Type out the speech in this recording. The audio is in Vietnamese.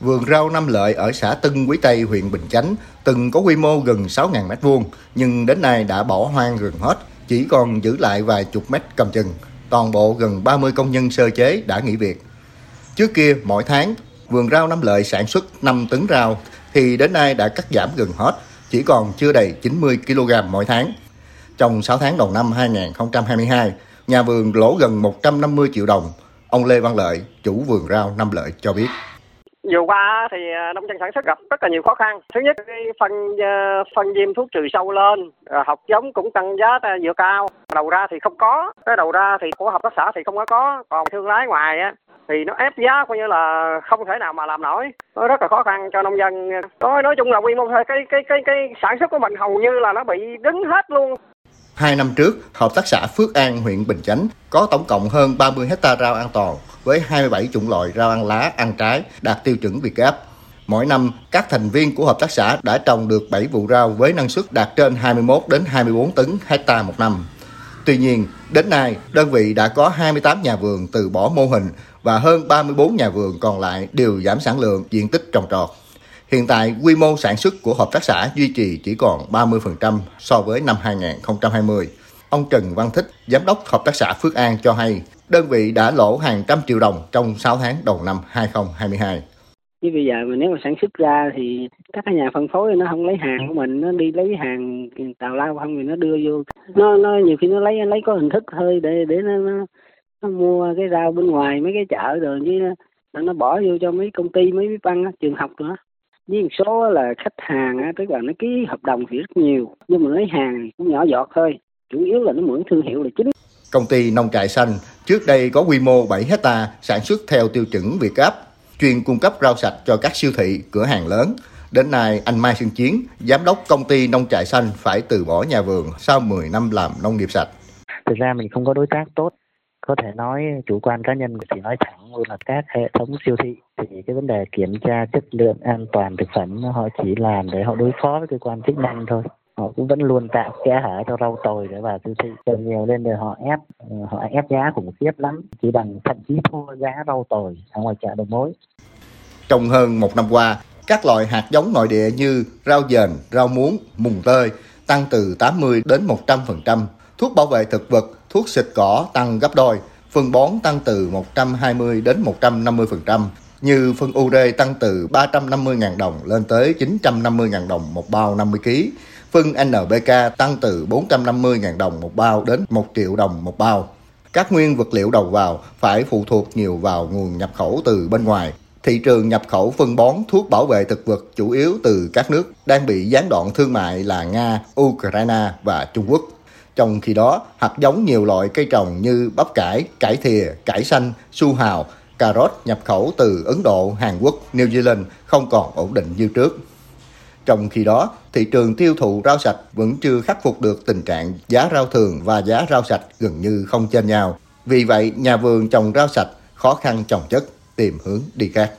Vườn rau Năm Lợi ở xã Tân Quý Tây, huyện Bình Chánh từng có quy mô gần 6.000 m2 nhưng đến nay đã bỏ hoang gần hết, chỉ còn giữ lại vài chục mét cầm chừng. Toàn bộ gần 30 công nhân sơ chế đã nghỉ việc. Trước kia, mỗi tháng, vườn rau Năm Lợi sản xuất 5 tấn rau thì đến nay đã cắt giảm gần hết, chỉ còn chưa đầy 90 kg mỗi tháng. Trong 6 tháng đầu năm 2022, nhà vườn lỗ gần 150 triệu đồng. Ông Lê Văn Lợi, chủ vườn rau Năm Lợi cho biết vừa qua thì à, nông dân sản xuất gặp rất là nhiều khó khăn. Thứ nhất, cái phân à, phân diêm thuốc trừ sâu lên à, học giống cũng tăng giá dừa cao. Đầu ra thì không có, cái đầu ra thì của hợp tác xã thì không có có. Còn thương lái ngoài á, thì nó ép giá coi như là không thể nào mà làm nổi. Nó rất là khó khăn cho nông dân. Nói nói chung là quy mô, cái cái cái cái sản xuất của mình hầu như là nó bị đứng hết luôn. Hai năm trước, Hợp tác xã Phước An, huyện Bình Chánh có tổng cộng hơn 30 hecta rau an toàn với 27 chủng loại rau ăn lá, ăn trái đạt tiêu chuẩn Việt Gáp. Mỗi năm, các thành viên của hợp tác xã đã trồng được 7 vụ rau với năng suất đạt trên 21 đến 24 tấn hecta một năm. Tuy nhiên, đến nay, đơn vị đã có 28 nhà vườn từ bỏ mô hình và hơn 34 nhà vườn còn lại đều giảm sản lượng diện tích trồng trọt. Hiện tại, quy mô sản xuất của hợp tác xã duy trì chỉ còn 30% so với năm 2020. Ông Trần Văn Thích, Giám đốc Hợp tác xã Phước An cho hay, đơn vị đã lỗ hàng trăm triệu đồng trong 6 tháng đầu năm 2022. Chứ bây giờ mà nếu mà sản xuất ra thì các nhà phân phối nó không lấy hàng của mình, nó đi lấy hàng tàu lao không thì nó đưa vô. Nó nó nhiều khi nó lấy lấy có hình thức thôi để để nó, nó nó mua cái rau bên ngoài mấy cái chợ rồi chứ nó, nó bỏ vô cho mấy công ty mấy cái băng trường học nữa với một số là khách hàng á, tức là nó ký hợp đồng thì rất nhiều nhưng mà lấy hàng cũng nhỏ giọt thôi chủ yếu là nó mượn thương hiệu là chính Công ty Nông trại xanh trước đây có quy mô 7 hecta sản xuất theo tiêu chuẩn Việt Gáp, chuyên cung cấp rau sạch cho các siêu thị, cửa hàng lớn. Đến nay, anh Mai Xuân Chiến, giám đốc công ty Nông trại xanh phải từ bỏ nhà vườn sau 10 năm làm nông nghiệp sạch. Thực ra mình không có đối tác tốt có thể nói chủ quan cá nhân thì nói thẳng luôn là các hệ thống siêu thị thì cái vấn đề kiểm tra chất lượng an toàn thực phẩm họ chỉ làm để họ đối phó với cơ quan chức năng thôi. Họ cũng vẫn luôn tạo kẽ hở cho rau tồi để vào siêu thị. Cần nhiều lên để họ ép ờ, họ ép giá khủng khiếp lắm. Chỉ bằng thậm chí thua giá rau tồi ở ngoài chợ đầu mối. Trong hơn một năm qua các loại hạt giống nội địa như rau dền, rau muống, mùng tơi tăng từ 80 đến 100%, thuốc bảo vệ thực vật thuốc xịt cỏ tăng gấp đôi, phân bón tăng từ 120 đến 150%, như phân ure tăng từ 350.000 đồng lên tới 950.000 đồng một bao 50 kg, phân NPK tăng từ 450.000 đồng một bao đến 1 triệu đồng một bao. Các nguyên vật liệu đầu vào phải phụ thuộc nhiều vào nguồn nhập khẩu từ bên ngoài. Thị trường nhập khẩu phân bón thuốc bảo vệ thực vật chủ yếu từ các nước đang bị gián đoạn thương mại là Nga, Ukraine và Trung Quốc. Trong khi đó, hạt giống nhiều loại cây trồng như bắp cải, cải thìa, cải xanh, su hào, cà rốt nhập khẩu từ Ấn Độ, Hàn Quốc, New Zealand không còn ổn định như trước. Trong khi đó, thị trường tiêu thụ rau sạch vẫn chưa khắc phục được tình trạng giá rau thường và giá rau sạch gần như không chênh nhau. Vì vậy, nhà vườn trồng rau sạch khó khăn trồng chất, tìm hướng đi khác.